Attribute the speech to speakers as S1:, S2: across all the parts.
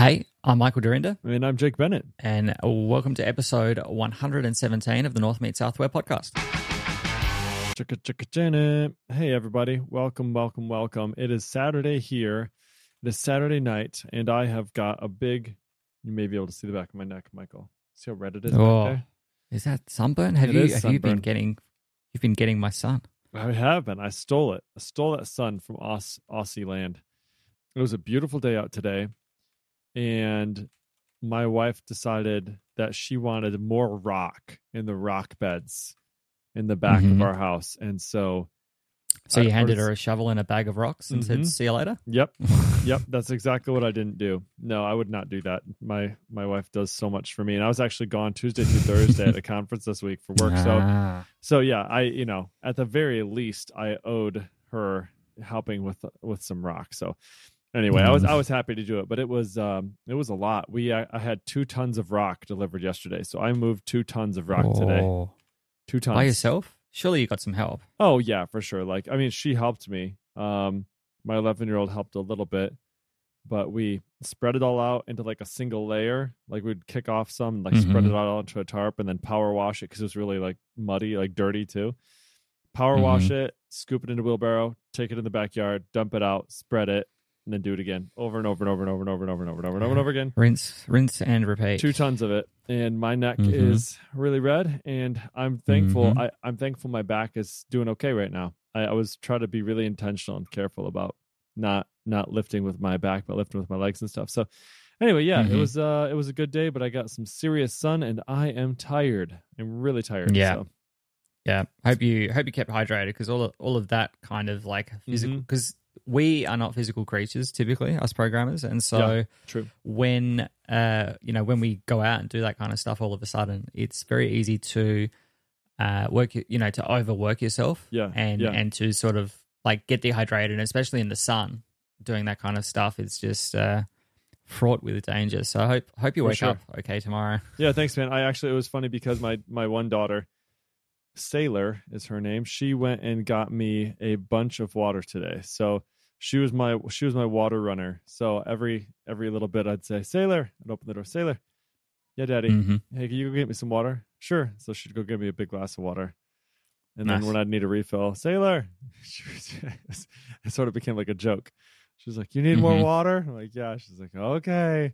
S1: Hey, I'm Michael Dorrian,
S2: And I'm Jake Bennett.
S1: and welcome to episode 117 of the North Meets South Web podcast.
S2: Chicka chicka Janet. Hey everybody. Welcome, welcome, welcome. It is Saturday here. It is Saturday night, and I have got a big you may be able to see the back of my neck, Michael. See how red it is
S1: Oh,
S2: back
S1: is that sunburn? Have
S2: It
S1: you have you been getting you've been getting my sun?
S2: I have been. I stole it. I stole that sun from Aus- Aussie land. It was a beautiful day out today, and my wife decided that she wanted more rock in the rock beds in the back
S1: Mhm.
S2: of our house. And so
S1: So
S2: I-
S1: you handed her a shovel and a bag of rocks and said,
S2: Mhm.
S1: "See you later."
S2: Yep. Yep, that's exactly what I didn't do. No, I would not do that. My my wife does so much for me, and I was actually gone Tuesday through Thursday at a conference this week for work. So
S1: Ah.
S2: so yeah, I you know at the very least I owed her helping with with some rock. So anyway, I was I was happy to do it, but it was um it was a lot. We I, I had two tons of rock delivered yesterday, so I moved two tons of rock today.
S1: Oh.
S2: Two tons
S1: by yourself? Surely you got some help.
S2: Oh yeah, for sure. Like I mean, she helped me. Um, my 11 year old helped a little bit, but we spread it all out into like a single layer. Like we'd kick off some, like spread
S1: Mhm.
S2: it out onto a tarp, and then power wash it because it was really like muddy, like dirty too. Power wash
S1: Mm-hmm.
S2: it, scoop it into wheelbarrow, take it in the backyard, dump it out, spread it, and then do it again, over and over and over and over and over and over and over and over and over, and over again
S1: Rinse, rinse, and repeat.
S2: two tons of it and my neck
S1: Mhm.
S2: is really red and i'm thankful
S1: Mhm.
S2: I, i'm thankful my back is doing okay right now I, I was trying to be really intentional and careful about not not lifting with my back but lifting with my legs and stuff so anyway yeah it
S1: Mhm.
S2: was uh it was a good day but i got some serious sun and i am tired i'm really tired
S1: Yeah.
S2: so.
S1: Yeah, hope you hope you kept hydrated because all of, all of that kind of like physical because we are not physical creatures typically us programmers, and so
S2: Yeah. true
S1: when uh you know when we go out and do that kind of stuff, all of a sudden it's very easy to uh work you know to overwork yourself
S2: Yeah,
S1: and
S2: yeah.
S1: and to sort of like get dehydrated, and especially in the sun, doing that kind of stuff. It's just uh fraught with danger. So I hope hope you wake
S2: sure.
S1: up okay tomorrow.
S2: Yeah, thanks, man. I actually it was funny because my my one daughter, Sailor is her name. She went and got me a bunch of water today. So she was my she was my water runner. So every every little bit I'd say, Sailor, I'd open the door, Sailor. Yeah, Daddy.
S1: hmm
S2: Hey, can you go get me some water? Sure. So she'd go get me a big glass of water. And then when I'd need a refill, Sailor, she was- it sort of became like a joke. She was like, "You need more
S1: Mhm.
S2: water?" I'm like, "Yeah." She's like, "Okay."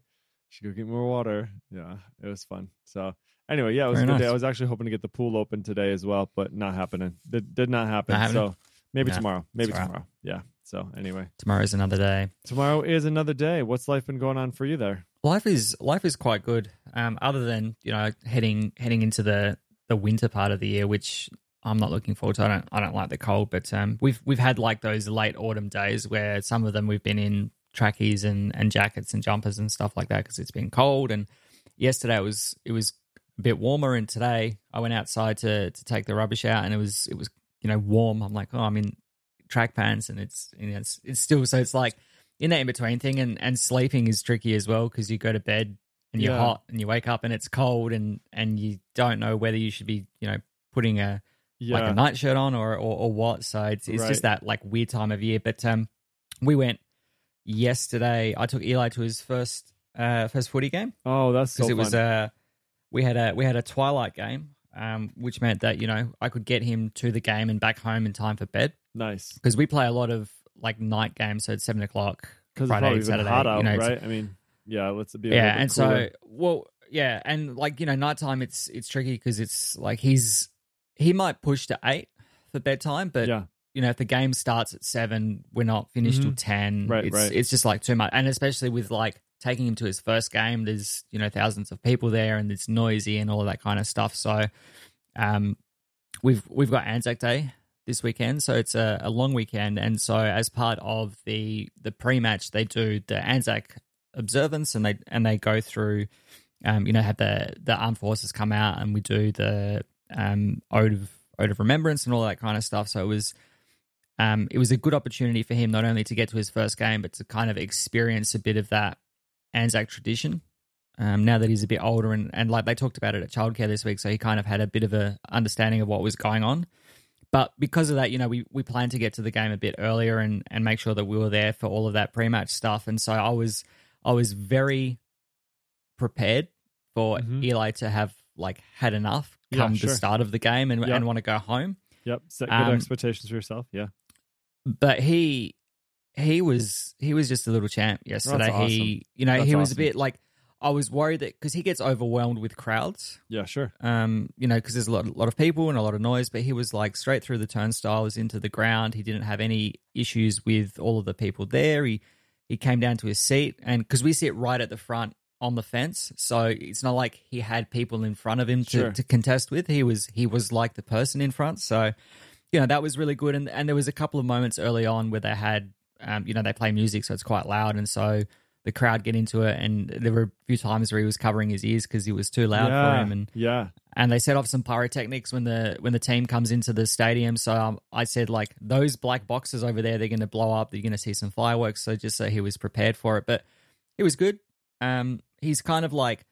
S2: She go get more water. Yeah, it was fun. So anyway, yeah, it was
S1: Very
S2: a good day. I was actually hoping to get the pool open today as well, but not happening. Did, did not happen.
S1: Not
S2: so maybe
S1: Nah,
S2: tomorrow. Maybe tomorrow. Yeah. So anyway,
S1: Tomorrow's another day.
S2: tomorrow is another day. What's life been going on for you there?
S1: life is life is quite good. Um, other than you know heading heading into the the winter part of the year, which I'm not looking forward to. I don't I don't like the cold, but um, we've we've had like those late autumn days where some of them we've been in trackies and and jackets and jumpers and stuff like that because it's been cold. And yesterday it was it was a bit warmer, and today I went outside to to take the rubbish out, and it was it was you know warm. I'm like, oh, I'm in track pants, and it's you know, it's it's still so it's like in that in between thing, and and sleeping is tricky as well because you go to bed and you're
S2: Yeah.
S1: hot and you wake up and it's cold and and you don't know whether you should be you know putting a
S2: Yeah.
S1: like a nightshirt on or, or or what. So it's it's
S2: Right.
S1: just that like weird time of year. But um, we went yesterday. I took Eli to his first uh first footy game
S2: oh, that's so
S1: because it
S2: fun.
S1: was uh we had a we had a twilight game. Um, which meant that you know I could get him to the game and back home in time for bed
S2: nice.
S1: because we play a lot of like night games. So it's seven o'clock
S2: Because it's
S1: Friday,
S2: been
S1: Saturday,
S2: hot out,
S1: you know, it's-
S2: right? I mean, yeah, let's be
S1: yeah and
S2: cooler.
S1: so well yeah and like you know nighttime it's it's tricky because it's like he's he might push to eight for bedtime but
S2: yeah,
S1: you know if the game starts at seven we're not finished till 10
S2: Mm-hmm. Right,
S1: it's
S2: right.
S1: it's just like too much and especially with like taking him to his first game there's you know thousands of people there and it's noisy and all that kind of stuff. So um we've we've got Anzac Day this weekend. So it's a, a long weekend. And so as part of the the pre-match they do the Anzac observance and they and they go through um you know have the the armed forces come out and we do the um ode of ode of remembrance and all that kind of stuff. So it was um, it was a good opportunity for him not only to get to his first game, but to kind of experience a bit of that Anzac tradition. Um, now that he's a bit older, and, and like they talked about it at childcare this week, so he kind of had a bit of a understanding of what was going on. But because of that, you know, we we planned to get to the game a bit earlier and and make sure that we were there for all of that pre match stuff. And so I was I was very prepared for
S2: Mhm.
S1: Eli to have like had enough
S2: Yeah,
S1: come
S2: sure.
S1: the start of the game and,
S2: Yep.
S1: and want to go home.
S2: Yep. Set good
S1: Um,
S2: expectations for yourself. Yeah.
S1: But he he was he was just a little champ yesterday.
S2: awesome.
S1: He you know
S2: That's
S1: he was a bit like I was worried that because he gets overwhelmed with crowds.
S2: Yeah. Sure.
S1: um, you know, because there's a lot, a lot of people and a lot of noise, but he was like straight through the turnstiles into the ground. He didn't have any issues with all of the people there. He he came down to his seat, and because we sit right at the front on the fence, so it's not like he had people in front of him to,
S2: Sure.
S1: to contest with. He was he was like the person in front, so you know that was really good. And and there was a couple of moments early on where they had, um, you know, they play music, so it's quite loud, and so. The crowd get into it, and there were a few times where he was covering his ears because it was too loud
S2: yeah.
S1: for him. And
S2: yeah.
S1: and they set off some pyrotechnics when the when the team comes into the stadium. So um, I said like those black boxes over there, they're going to blow up. You're going to see some fireworks. So just so he was prepared for it, but it was good. Um, he's kind of like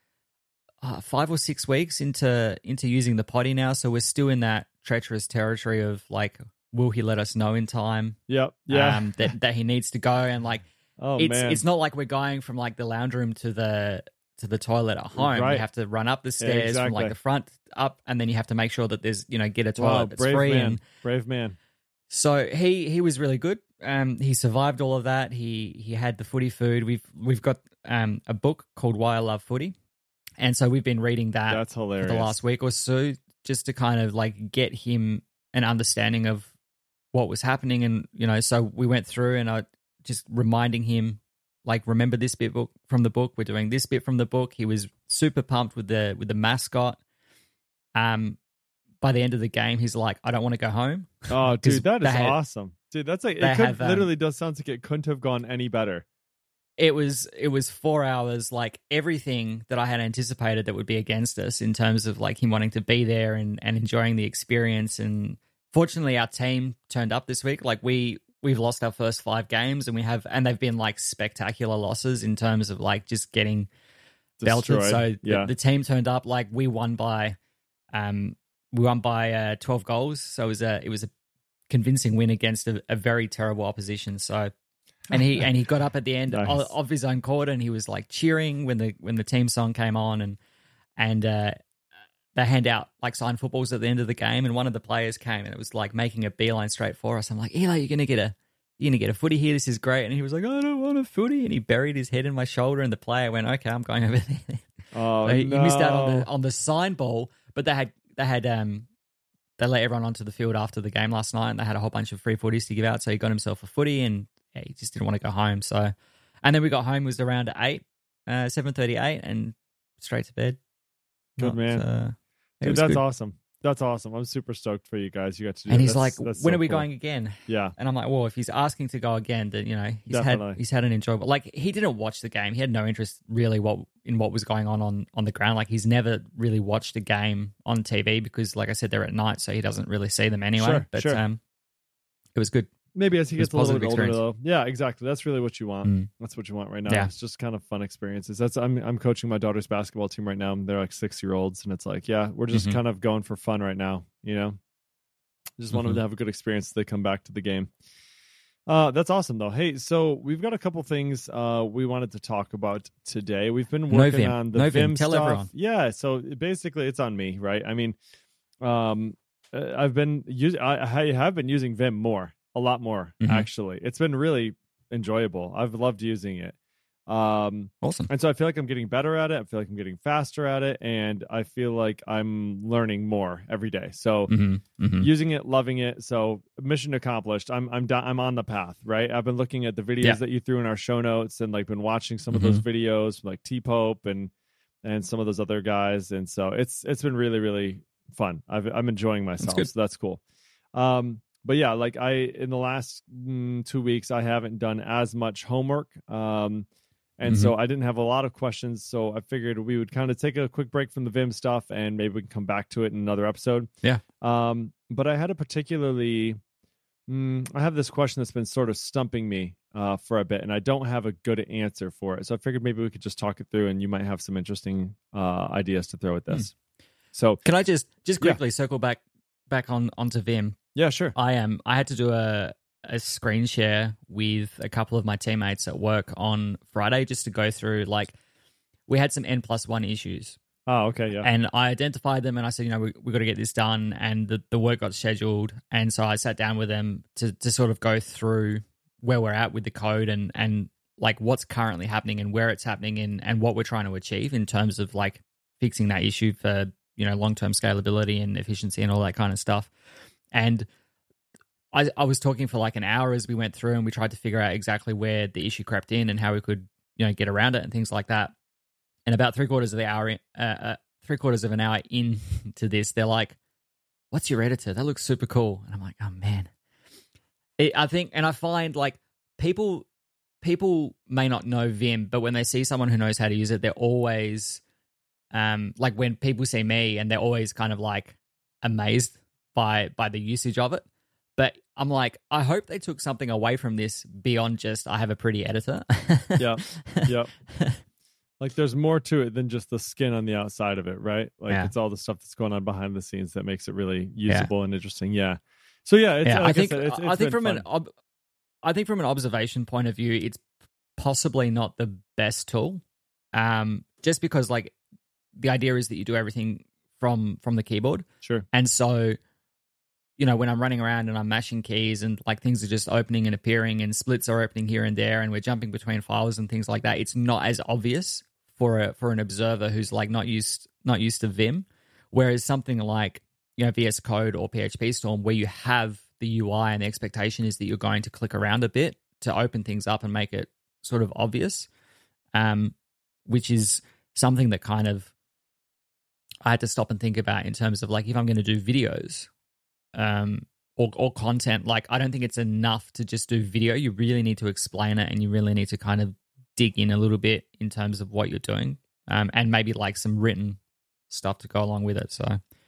S1: uh, five or six weeks into into using the potty now, so we're still in that treacherous territory of like, will he let us know in time?
S2: Yep. Yeah.
S1: um, that that he needs to go and like
S2: oh
S1: it's
S2: man.
S1: it's not like we're going from like the lounge room to the to the toilet at home.
S2: Right.
S1: You have to run up the stairs from
S2: exactly.
S1: like the front up, and then you have to make sure that there's you know get a toilet
S2: wow.
S1: that's
S2: Brave
S1: free.
S2: man.
S1: And
S2: Brave man.
S1: so he he was really good. Um, he survived all of that. He he had the footy food. We've we've got um a book called Why I Love Footy, and so we've been reading that
S2: That's
S1: for
S2: hilarious.
S1: the last week or so just to kind of like get him an understanding of what was happening. And you know so we went through and I just reminding him like remember this bit book from the book? We're doing this bit from the book. He was super pumped with the with the mascot. Um by the end of the game he's like I don't want to go home.
S2: Oh dude, that is
S1: had-
S2: awesome. Dude, that's like it could,
S1: have, um,
S2: literally does sounds like it couldn't have gone any better.
S1: it was it was four hours like everything that i had anticipated that would be against us in terms of like him wanting to be there and and enjoying the experience and fortunately our team turned up this week like we we've lost our first five games and we have and they've been like spectacular losses in terms of like just getting belted
S2: Destroyed.
S1: so the-
S2: yeah.
S1: the, team turned up like we won by um we won by uh 12 goals so it was a it was a convincing win against a, a very terrible opposition so and he and he got up at the end
S2: Nice.
S1: of, of his own quarter and he was like cheering when the when the team song came on and and uh they hand out like signed footballs at the end of the game and one of the players came and it was like making a beeline straight for us i'm like eli you're gonna get a you're gonna get a footy here this is great and he was like i don't want a footy and he buried his head in my shoulder and the player went okay i'm going over there
S2: oh,
S1: he,
S2: no.
S1: he missed out on the on the sign ball, but they had they had um they let everyone onto the field after the game last night, and they had a whole bunch of free footies to give out. So he got himself a footy, and yeah, he just didn't want to go home. So, and then we got home it was around eight, uh, seven thirty eight, and straight to bed.
S2: Good
S1: Not,
S2: man.
S1: uh,
S2: Dude, that's
S1: good.
S2: awesome. That's awesome. I'm super stoked for you guys. You got to do
S1: And
S2: it.
S1: he's
S2: That's-
S1: like,
S2: that's
S1: "When
S2: so
S1: are we
S2: cool.
S1: going again?"
S2: Yeah.
S1: And I'm like, "Well, if he's asking to go again, then you know he's
S2: Definitely.
S1: had he's had an enjoyable. Like he didn't watch the game. He had no interest really what in what was going on on on the ground. Like he's never really watched a game on TV because, like I said, they're at night, so he doesn't really see them anyway.
S2: Sure,
S1: but
S2: sure.
S1: um, it was good.
S2: Maybe as he gets a little bit older, though. Yeah, exactly. That's really what you want.
S1: Mm.
S2: That's what you want right now.
S1: Yeah.
S2: It's just kind of fun experiences. That's I'm I'm coaching my daughter's basketball team right now. They're like six year olds, and it's like, yeah, we're just
S1: Mhm.
S2: kind of going for fun right now. You know, just want them to have a good experience. As they come back to the game. Uh, that's awesome though. Hey, so we've got a couple things uh we wanted to talk about today. We've been
S1: No
S2: working
S1: Vim.
S2: on the
S1: No Vim.
S2: Vim
S1: Tell
S2: stuff.
S1: everyone.
S2: Yeah, so basically it's on me, right? I mean, um, uh, I've been using I, I have been using Vim more, a lot more
S1: Mhm.
S2: actually. It's been really enjoyable. I've loved using it. Um,
S1: Awesome.
S2: and so I feel like I'm getting better at it. I feel like I'm getting faster at it, and I feel like I'm learning more every day. So
S1: hmm hmm
S2: using it, loving it. So mission accomplished. I'm I'm do- I'm on the path, right? I've been looking at the videos
S1: Yeah.
S2: that you threw in our show notes, and like been watching some of those videos, from like T Pope and and some of those other guys, and so it's it's been really really fun. I've, I'm enjoying myself,
S1: good.
S2: so that's cool. Um, but yeah, like I in the last mm, two weeks, I haven't done as much homework. Um, and so I didn't have a lot of questions. So I figured we would kind of take a quick break from the Vim stuff and maybe we can come back to it in another episode.
S1: Yeah.
S2: Um, but I had a particularly, mm, I have this question that's been sort of stumping me uh, for a bit, and I don't have a good answer for it. So I figured maybe we could just talk it through, and you might have some interesting uh, ideas to throw at this. So
S1: Can I just just
S2: Yeah.
S1: quickly circle back back on onto Vim?
S2: Yeah, sure.
S1: I am. I had to do a a screen share with a couple of my teammates at work on Friday just to go through like we had some N plus one issues.
S2: Oh, okay, yeah.
S1: And I identified them and I said, you know, we, we got to get this done. And the, the work got scheduled. And so I sat down with them to, to sort of go through where we're at with the code and, and like what's currently happening and where it's happening and, and what we're trying to achieve in terms of like fixing that issue for, you know, long term scalability and efficiency and all that kind of stuff. And I, I was talking for like an hour as we went through and we tried to figure out exactly where the issue crept in and how we could, you know, get around it and things like that and about three quarters of the hour, uh, uh, three quarters of an hour into this, they're like, "What's your editor? That looks super cool." And I'm like, "Oh man." It, I think, and I find like people people may not know Vim, but when they see someone who knows how to use it, they're always um like when people see me and they're always kind of like amazed by by the usage of it. But I'm like, I hope they took something away from this beyond just I have a pretty editor.
S2: yeah. Yep. like there's more to it than just the skin on the outside of it, right? Like yeah. it's all the stuff that's going on behind the scenes that makes it really usable yeah. and interesting. Yeah. So yeah,
S1: yeah
S2: like
S1: I think
S2: I, said, it's, it's
S1: I think from
S2: fun.
S1: an ob- I think from an observation point of view, it's possibly not the best tool. Um, just because like the idea is that you do everything from from the keyboard.
S2: Sure.
S1: And so you know, when I'm running around and I'm mashing keys and like things are just opening and appearing and splits are opening here and there and we're jumping between files and things like that, it's not as obvious for a for an observer who's like not used not used to Vim. Whereas something like you know VS Code or PHP Storm, where you have the UI and the expectation is that you're going to click around a bit to open things up and make it sort of obvious, um, which is something that kind of I had to stop and think about in terms of like if I'm going to do videos, um, or, or content, like I don't think it's enough to just do video. You really need to explain it, and you really need to kind of dig in a little bit in terms of what you're doing, um, and maybe like some written stuff to go along with it. So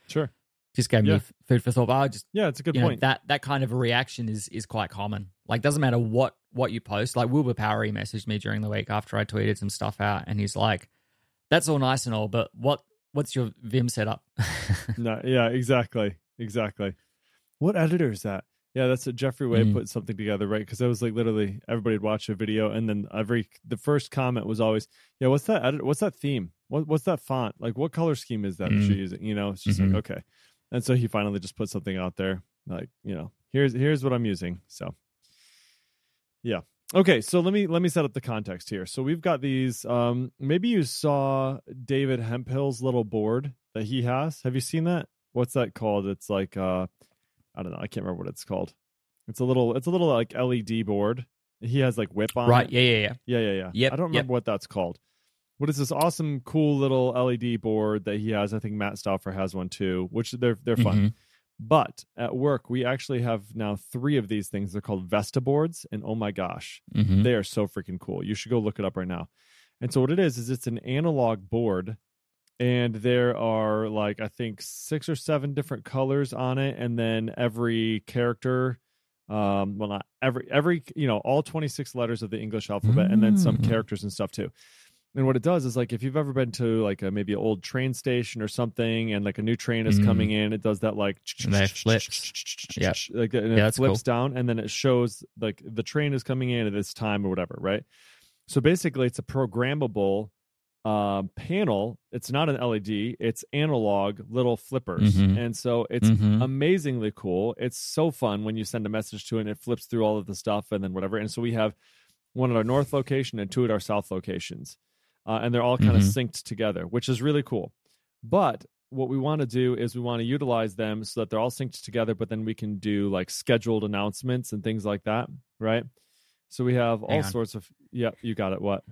S2: sure,
S1: just gave
S2: Yeah.
S1: me food for thought. But I just
S2: yeah, it's a good
S1: you know,
S2: point.
S1: that that kind of reaction is is quite common. Like doesn't matter what what you post. Like Wilbur Powery messaged me during the week after I tweeted some stuff out, and he's like, "That's all nice and all, but what what's your Vim setup?"
S2: no, yeah, exactly, exactly. What editor is that? Yeah, that's what Jeffrey Way
S1: Mm.
S2: put something together, right? Because it was like literally everybody would watch a video, and then every the first comment was always, "Yeah, what's that edit? What's that theme? What what's that font? Like, what color scheme is that that
S1: Mm.
S2: you're using? You know, it's just
S1: Mhm.
S2: like okay." And so he finally just put something out there, like you know, here's here's what I'm using. So, yeah, okay. So let me let me set up the context here. So we've got these. Um, maybe you saw David Hemphill's little board that he has. Have you seen that? What's that called? It's like uh I don't know. I can't remember what it's called. It's a little. It's a little like LED board. He has like whip on.
S1: right?
S2: it.
S1: Yeah, yeah, yeah.
S2: Yeah, yeah, yeah.
S1: Yep,
S2: I don't
S1: yep.
S2: remember what that's called. What is this awesome, cool little LED board that he has? I think Matt Stauffer has one too, which they're they're fun.
S1: Mhm.
S2: But at work, we actually have now three of these things. They're called Vesta boards, and oh my gosh,
S1: Mhm.
S2: they are so freaking cool. You should go look it up right now. And so what it is is it's an analog board and there are like I think 6 or 7 different colors on it and then every character um well not every every you know all 26 letters of the English alphabet and then some
S1: Mm.
S2: characters and stuff too. And what it does is like if you've ever been to like a maybe an old train station or something and like a new train is
S1: Mm.
S2: coming in, it does that like
S1: And they flips. Yep.
S2: like and it
S1: Yeah, that's
S2: flips
S1: cool.
S2: down and then it shows like the train is coming in at this time or whatever, right? So basically, it's a programmable um, panel. It's not an LED; it's analog little flippers,
S1: Mhm.
S2: and so it's
S1: Mhm.
S2: amazingly cool. It's so fun when you send a message to it and it flips through all of the stuff and then whatever. And so we have one at our north location and two at our south locations, uh, and they're all kind of
S1: Mhm.
S2: synced together, which is really cool. But what we want to do is we want to utilize them so that they're all synced together, but then we can do like scheduled announcements and things like that, right? So we have all
S1: Hang on.
S2: sorts of. Yeah, you got it. What?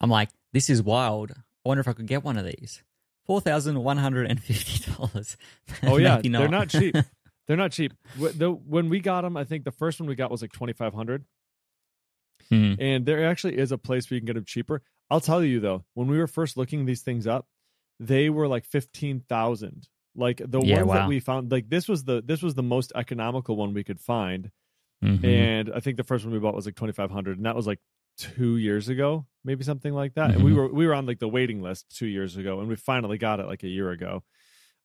S1: I'm like, this is wild. I wonder if I could get one of these. Four thousand one hundred and fifty dollars.
S2: Oh yeah, they're not cheap. They're not cheap. When we got them, I think the first one we got was like twenty five hundred.
S1: Hmm.
S2: and there actually is a place where you can get them cheaper. I'll tell you though, when we were first looking these things up, they were like fifteen thousand. Like the
S1: Yeah,
S2: ones that we found, like this was the this was the most economical one we could find,
S1: Mhm.
S2: and I think the first one we bought was like twenty five hundred, and that was like two years ago, maybe something like that. And we
S1: Mhm.
S2: were we were on like the waiting list two years ago, and we finally got it like a year ago.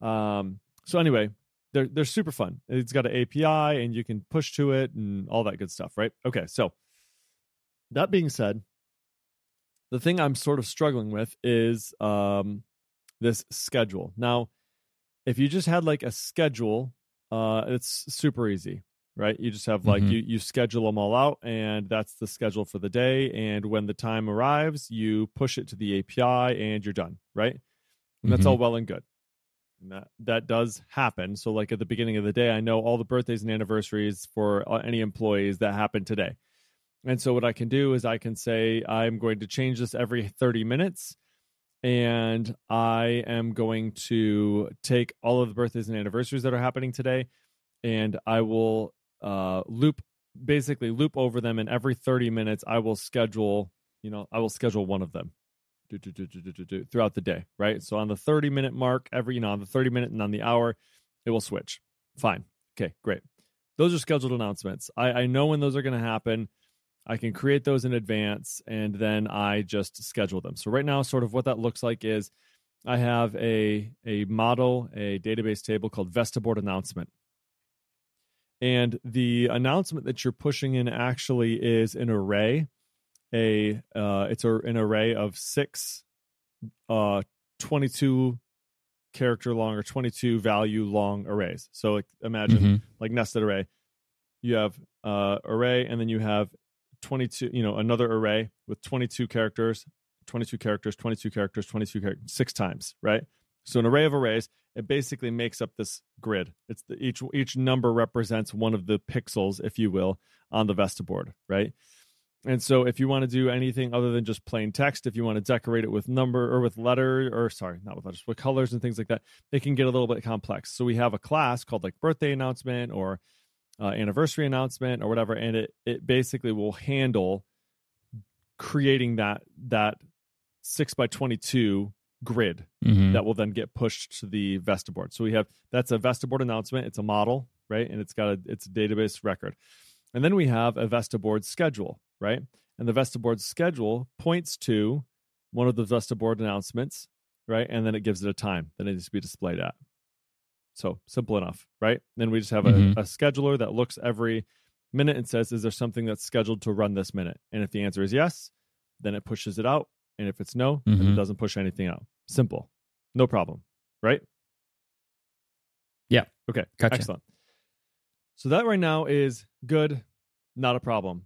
S2: Um. So anyway, they're they're super fun. It's got an API and you can push to it and all that good stuff, right? Okay, so that being said, the thing I'm sort of struggling with is um, this schedule. Now, if you just had like a schedule, uh, it's super easy, right? You just have like
S1: Mhm.
S2: you you schedule them all out, and that's the schedule for the day. And when the time arrives, you push it to the API, and you're done, right? And that's
S1: Mhm.
S2: all well and good. And that that does happen. So, like at the beginning of the day, I know all the birthdays and anniversaries for uh, any employees that happen today. And so, what I can do is I can say I'm going to change this every 30 minutes, and I am going to take all of the birthdays and anniversaries that are happening today, and I will uh, loop basically loop over them. And every 30 minutes, I will schedule. You know, I will schedule one of them do, do, do, throughout the day, right? So on the 30 minute mark, every, you know, on the 30 minute and on the hour, it will switch. Fine. Okay, great. Those are scheduled announcements. I, I know when those are going to happen. I can create those in advance and then I just schedule them. So right now, sort of what that looks like is I have a a model, a database table called Vestaboard announcement. And the announcement that you're pushing in actually is an array a uh, it's a, an array of six uh 22 character long or 22 value long arrays. So like imagine
S1: Mhm.
S2: like nested array. You have uh array and then you have 22 you know another array with 22 characters 22 characters 22 characters 22 characters six times right so an array of arrays it basically makes up this grid it's the, each each number represents one of the pixels if you will on the vesta board right and so if you want to do anything other than just plain text, if you want to decorate it with number or with letter or sorry, not with letters, with colors and things like that, it can get a little bit complex. So we have a class called like birthday announcement or uh, anniversary announcement or whatever, and it it basically will handle creating that that six by twenty two grid
S1: Mhm.
S2: that will then get pushed to the Vesta board. So we have that's a Vesta board announcement. It's a model, right? And it's got a it's a database record. And then we have a Vesta board schedule, right? And the Vesta board schedule points to one of the Vesta board announcements, right? And then it gives it a time that it needs to be displayed at. So simple enough, right? Then we just have a,
S1: Mhm.
S2: a scheduler that looks every minute and says, is there something that's scheduled to run this minute? And if the answer is yes, then it pushes it out. And if it's no, then it doesn't push anything out. Simple. No problem, right?
S1: Yeah.
S2: Okay.
S1: Gotcha.
S2: Excellent. So that right now is good, not a problem.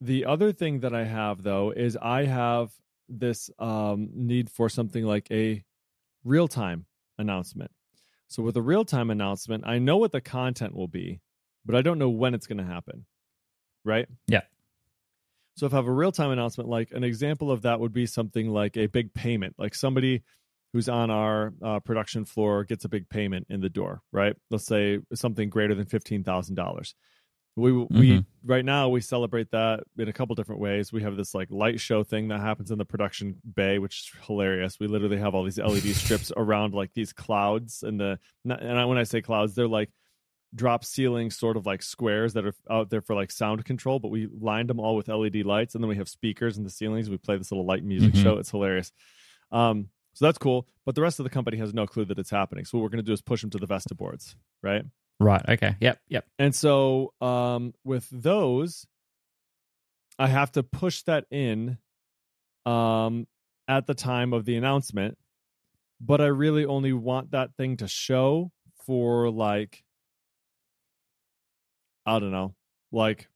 S2: The other thing that I have though is I have this um, need for something like a real time announcement. So with a real time announcement, I know what the content will be, but I don't know when it's going to happen. Right?
S1: Yeah.
S2: So if I have a real time announcement, like an example of that would be something like a big payment, like somebody who's on our uh, production floor gets a big payment in the door, right? Let's say something greater than fifteen thousand dollars. We we
S1: Mhm.
S2: right now we celebrate that in a couple different ways. We have this like light show thing that happens in the production bay, which is hilarious. We literally have all these LED strips around like these clouds, and the and when I say clouds, they're like drop ceiling sort of like squares that are out there for like sound control, but we lined them all with LED lights, and then we have speakers in the ceilings. We play this little light music
S1: Mhm.
S2: show. It's hilarious. Um, so that's cool. But the rest of the company has no clue that it's happening. So what we're going to do is push them to the Vesta boards, right?
S1: Right. Okay. Yep. Yep.
S2: And so um, with those, I have to push that in um, at the time of the announcement. But I really only want that thing to show for like, I don't know, like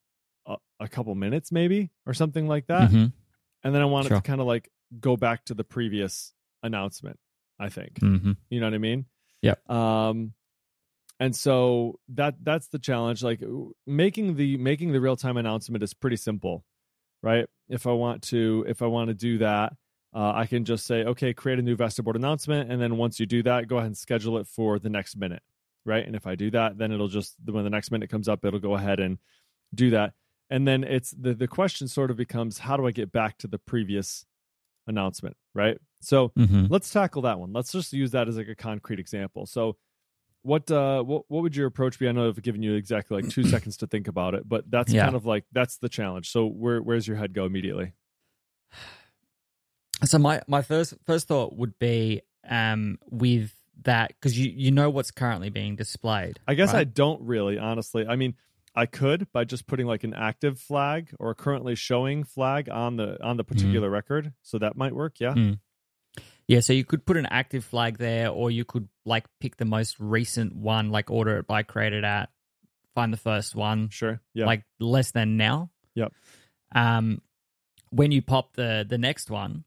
S2: a, a couple minutes maybe or something like that.
S1: Mhm.
S2: And then I want it
S1: Sure.
S2: to kind of like go back to the previous announcement, I think.
S1: Mhm.
S2: You know what I mean?
S1: Yeah.
S2: Um, and so that that's the challenge. Like making the making the real time announcement is pretty simple, right? If I want to if I want to do that, uh, I can just say, okay, create a new Vesta board announcement, and then once you do that, go ahead and schedule it for the next minute, right? And if I do that, then it'll just when the next minute comes up, it'll go ahead and do that. And then it's the the question sort of becomes, how do I get back to the previous announcement, right? So
S1: Mhm.
S2: let's tackle that one. Let's just use that as like a concrete example. So what uh what what would your approach be? I know I've given you exactly like two seconds to think about it, but that's
S1: Yeah.
S2: kind of like that's the challenge. So where where's your head go immediately?
S1: So my my first first thought would be um with that because you you know what's currently being displayed.
S2: I guess I don't really, honestly. I mean, I could by just putting like an active flag or a currently showing flag on the on the
S1: Mm-hmm.
S2: particular record, so that might work. Yeah.
S1: Mm. Yeah, so you could put an active flag there, or you could like pick the most recent one, like order it by created at, find the first one,
S2: Sure. Yeah.
S1: like less than now.
S2: Yep.
S1: Um, when you pop the the next one,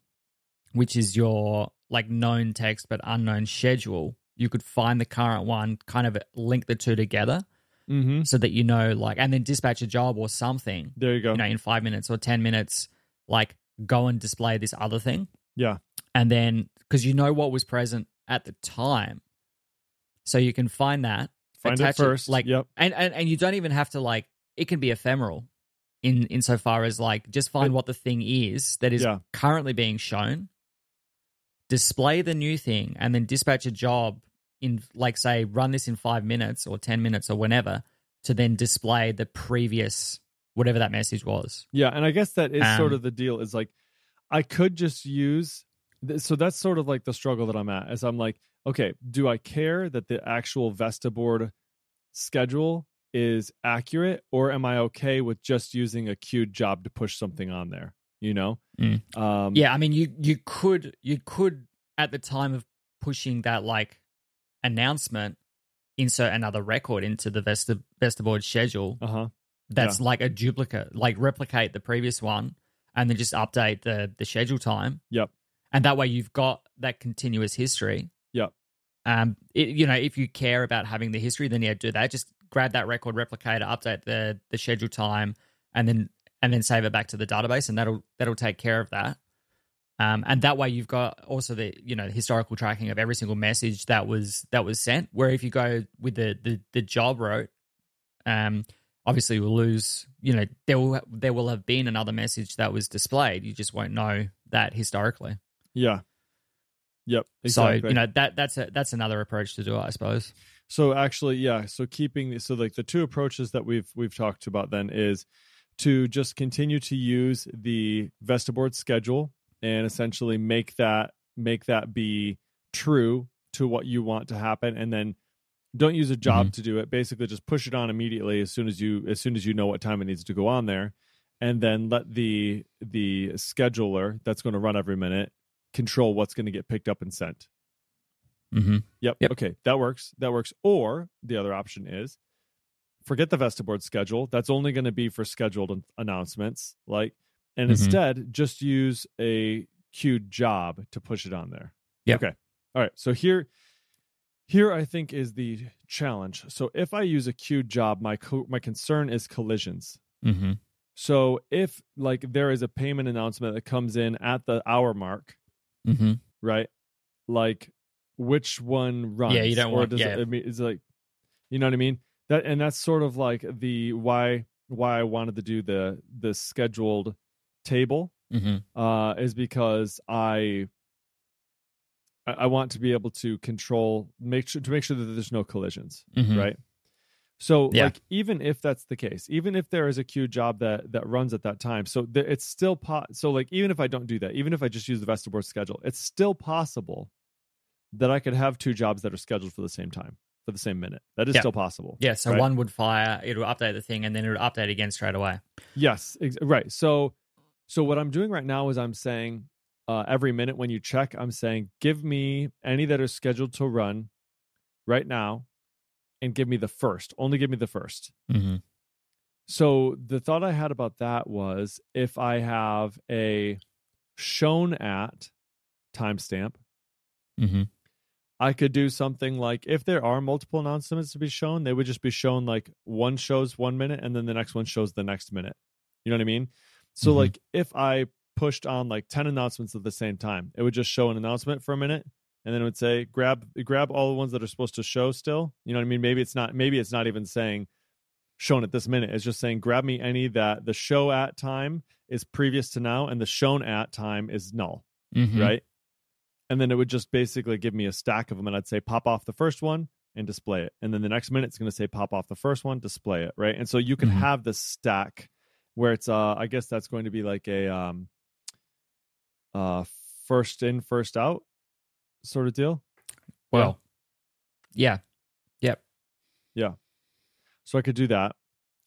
S1: which is your like known text but unknown schedule, you could find the current one, kind of link the two together,
S2: mm-hmm.
S1: so that you know, like, and then dispatch a job or something,
S2: There you go.
S1: you know, in five minutes or ten minutes, like go and display this other thing
S2: yeah.
S1: and then because you know what was present at the time so you can find that
S2: Find it first.
S1: like
S2: Yep.
S1: and, and and you don't even have to like it can be ephemeral in insofar as like just find
S2: It-
S1: what the thing is that is
S2: Yeah.
S1: currently being shown display the new thing and then dispatch a job in like say run this in five minutes or ten minutes or whenever to then display the previous whatever that message was
S2: Yeah, and I guess that is sort
S1: Um,
S2: of the deal. Is like I could just use. So that's sort of like the struggle that I'm at. As I'm like, okay, do I care that the actual Vesta board schedule is accurate, or am I okay with just using a queued job to push something on there? You know.
S1: Mm.
S2: Um,
S1: Yeah, I mean, you you could you could at the time of pushing that like announcement insert another record into the Vesta board schedule
S2: Uh huh.
S1: that's like a duplicate, like replicate the previous one, and then just update the the schedule time.
S2: Yep.
S1: And that way, you've got that continuous history.
S2: Yep.
S1: Um, it, you know, if you care about having the history, then yeah, do that. Just grab that record replicator, update the the schedule time, and then and then save it back to the database, and that'll that'll take care of that. Um, and that way you've got also the you know the historical tracking of every single message that was that was sent. Where if you go with the the, the job route, um, obviously you'll lose. You know there will there will have been another message that was displayed. You just won't know that historically.
S2: Yeah. Yep. Exactly.
S1: So you know that that's a that's another approach to do it, I suppose.
S2: So actually, yeah. So keeping so like the two approaches that we've we've talked about then is to just continue to use the Vestaboard schedule and essentially make that make that be true to what you want to happen, and then don't use a job to do it. Basically, just push it on immediately as soon as you as soon as you know what time it needs to go on there, and then let the the scheduler that's going to run every minute control what's going to get picked up and sent.
S1: Mm-hmm.
S2: Yep.
S1: Yep.
S2: Okay, that works. That works. Or the other option is forget the Vestaboard schedule. That's only going to be for scheduled announcements. Like, and
S1: Mhm.
S2: instead just use a queued job to push it on there.
S1: Yep.
S2: Okay. All right. So here, here I think is the challenge. So if I use a queued job, my co- my concern is collisions.
S1: Mm-hmm.
S2: So if like there is a payment announcement that comes in at the hour mark,
S1: Mm-hmm.
S2: right? Like which one runs?
S1: Yeah, you don't
S2: or
S1: want-
S2: Does
S1: yeah.
S2: it, it's like, you know what I mean? That and that's sort of like the why why I wanted to do the the scheduled table
S1: Mm-hmm.
S2: uh, is because I I want to be able to control make sure to make sure that there's no collisions,
S1: Mhm.
S2: right? So
S1: Yeah.
S2: like even if that's the case, even if there is a queue job that that runs at that time, so th- it's still po- so like even if I don't do that, even if I just use the Vestaboard schedule, it's still possible that I could have two jobs that are scheduled for the same time for the same minute. That is
S1: Yeah.
S2: still possible.
S1: Yeah, so
S2: right?
S1: one would fire, it'll update the thing, and then it would update again straight away.
S2: Yes, ex- right. So, so what I'm doing right now is I'm saying uh, every minute when you check, I'm saying give me any that are scheduled to run right now, and give me the first. Only give me the first.
S1: Mm-hmm.
S2: So the thought I had about that was if I have a shown at timestamp,
S1: Mm-hmm.
S2: I could do something like if there are multiple announcements to be shown, they would just be shown like one shows one minute and then the next one shows the next minute. You know what I mean? So
S1: Mhm.
S2: like if I pushed on like 10 announcements at the same time, it would just show an announcement for a minute and then it would say grab grab all the ones that are supposed to show still. You know what I mean? Maybe it's not maybe it's not even saying shown at this minute. It's just saying grab me any that the show at time is previous to now and the shown at time is null
S1: Mm-hmm.
S2: right? And then it would just basically give me a stack of them, and I'd say pop off the first one and display it, and then the next minute it's going to say pop off the first one, display it, right? And so you can
S1: Mhm.
S2: have this stack where it's, uh, I guess that's going to be like a um, uh, first in, first out sort of deal.
S1: Well, Yeah. Yep. Yeah.
S2: So I could do that.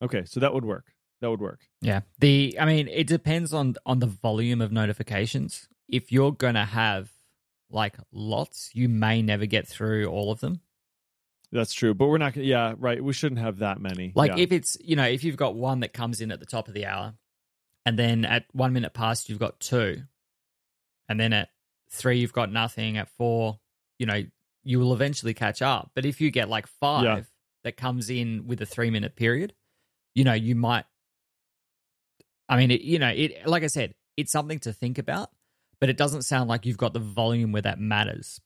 S2: Okay, so that would work. That would work.
S1: Yeah. The I mean, it depends on on the volume of notifications. If you're gonna have like lots, you may never get through all of them.
S2: That's true, but we're not. gonna Yeah, right. We shouldn't have that many.
S1: Like
S2: yeah.
S1: if it's you know, if you've got one that comes in at the top of the hour, and then at one minute past you've got two, and then at three you've got nothing, at four, you know, you will eventually catch up. But if you get like five
S2: Yeah.
S1: that comes in with a three minute period, you know, you might I mean, it, you know, it like I said, it's something to think about, but it doesn't sound like you've got the volume where that matters.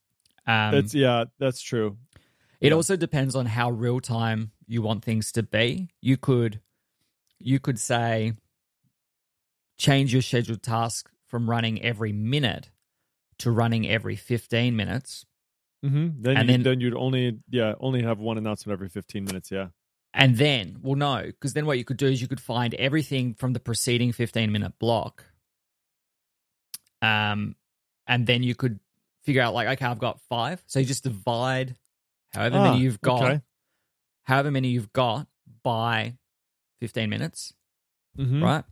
S1: Um,
S2: That's yeah, that's true.
S1: it
S2: Yeah.
S1: also depends on how real time you want things to be. You could you could say change your scheduled task from running every minute to running every 15 minutes.
S2: Mm-hmm. Then,
S1: And
S2: you,
S1: then-
S2: then you'd only yeah only have one announcement every fifteen minutes. Yeah.
S1: And then, well, no, because then what you could do is you could find everything from the preceding 15 minute block. Um, and then you could figure out, like, okay, I've got five. So you just divide however
S2: Ah,
S1: many you've got,
S2: okay.
S1: however many you've got by 15 minutes,
S2: Mm-hmm.
S1: right?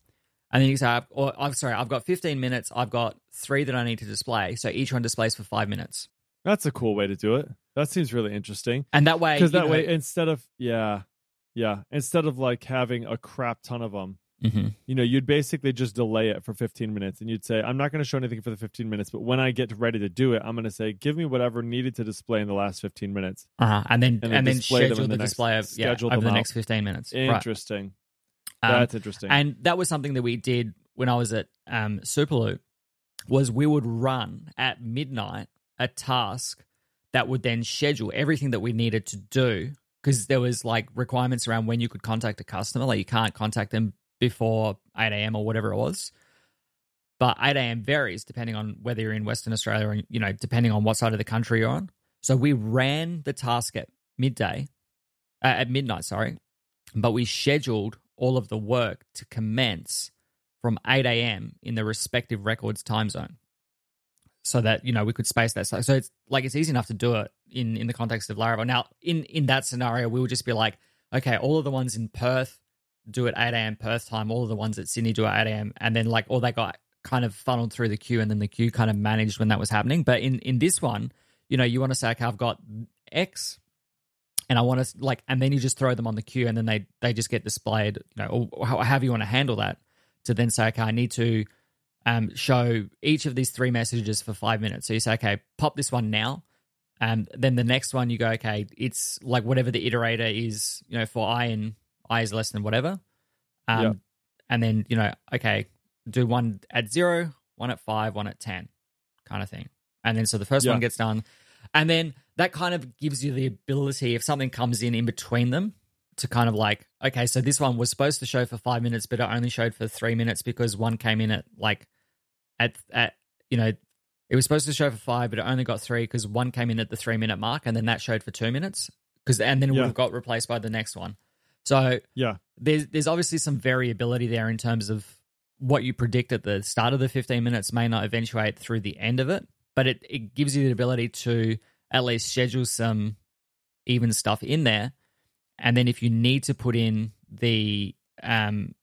S1: And then you say, I've- or I'm sorry, I've got 15 minutes. I've got three that I need to display. So each one displays for five minutes.
S2: That's a cool way to do it. That seems really interesting.
S1: And that way,
S2: Because that
S1: know-
S2: way, instead of yeah, yeah, instead of like having a crap ton of them,
S1: Mhm.
S2: you know, you'd basically just delay it for 15 minutes and you'd say, I'm not going to show anything for the 15 minutes, but when I get ready to do it, I'm going to say, give me whatever needed to display in the last 15 minutes.
S1: uh-huh. and then,
S2: And
S1: and
S2: then
S1: then,
S2: display them in
S1: schedule
S2: the
S1: the,
S2: next-
S1: display of, yeah,
S2: schedule
S1: over the next 15 minutes. Right.
S2: Interesting.
S1: Um,
S2: That's interesting.
S1: And that was something that we did when I was at um, Superloop. Was we would run at midnight a task that would then schedule everything that we needed to do because there was like requirements around when you could contact a customer. Like you can't contact them before eight a.m. or whatever it was. But eight a.m. varies depending on whether you're in Western Australia or you know depending on what side of the country you're on. So we ran the task at midday, uh, at midnight. Sorry, but we scheduled all of the work to commence from 8 a.m. in the respective records time zone so that you know we could space that so so it's like it's easy enough to do it in in the context of Laravel now in in that scenario we would just be like okay all of the ones in Perth do at 8 a.m. Perth time all of the ones at Sydney do at 8 a.m. and then like all they got kind of funneled through the queue and then the queue kind of managed when that was happening but in in this one you know you want to say okay I've got X and I want to like, and then you just throw them on the queue, and then they they just get displayed, you know, or how- however you want to handle that. To then say, okay, I need to um, show each of these three messages for five minutes. So you say, okay, pop this one now, and then the next one you go, okay, it's like whatever the iterator is, you know, for i and i is less than whatever, um,
S2: Yeah.
S1: and then you know, okay, do one at zero, one at five, one at ten, kind of thing, and then so the first
S2: Yeah.
S1: one gets done, and then that kind of gives you the ability if something comes in in between them to kind of like, okay, so this one was supposed to show for five minutes, but it only showed for three minutes because one came in at like at at you know it was supposed to show for five, but it only got three because one came in at the three minute mark, and then that showed for two minutes because and then it
S2: Yeah.
S1: would have got replaced by the next one. So
S2: yeah.
S1: there's there's obviously some variability there in terms of what you predict at the start of the 15 minutes may not eventuate through the end of it, but it, it gives you the ability to at least schedule some even stuff in there. And then if you need to put in the um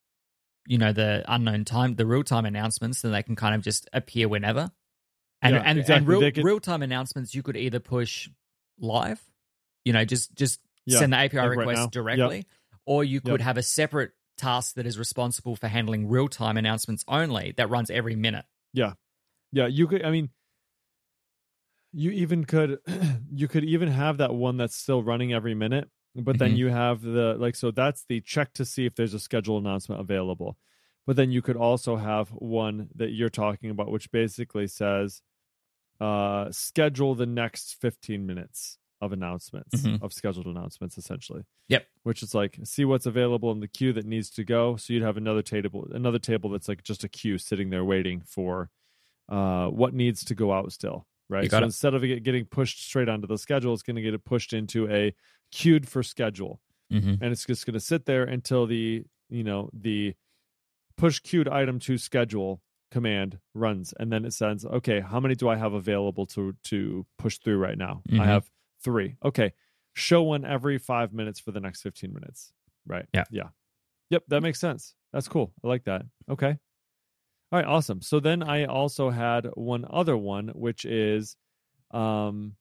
S1: you know the unknown time the real time announcements then they can kind of just appear whenever. And
S2: Yeah,
S1: and, and real
S2: could-
S1: real time announcements you could either push live, you know, just just
S2: Yeah,
S1: send the API
S2: like right
S1: request
S2: now. Yep.
S1: Or you could
S2: Yep.
S1: have a separate task that is responsible for handling real time announcements only that runs every minute.
S2: Yeah, Yeah. you could. I mean, you even could. You could even have that one that's still running every minute, but then
S1: Mhm.
S2: you have the like. So that's the check to see if there's a schedule announcement available. But then you could also have one that you're talking about, which basically says, uh, schedule the next 15 minutes of announcements
S1: Mhm.
S2: of scheduled announcements, essentially.
S1: Yep.
S2: Which is like see what's available in the queue that needs to go. So you'd have another table, another table that's like just a queue sitting there waiting for uh, what needs to go out still, right? So
S1: it.
S2: instead of it getting pushed straight onto the schedule, it's going to get it pushed into a queued for schedule,
S1: Mm-hmm.
S2: and it's just going to sit there until the you know the push queued item to schedule command runs, and then it says, okay, how many do I have available to to push through right now?
S1: Mhm.
S2: I have three. Okay, show one every five minutes for the next 15 minutes. Right.
S1: Yeah.
S2: Yeah. Yep. That makes sense. That's cool. I like that. Okay. All right. Awesome. So then I also had one other one, which is, um,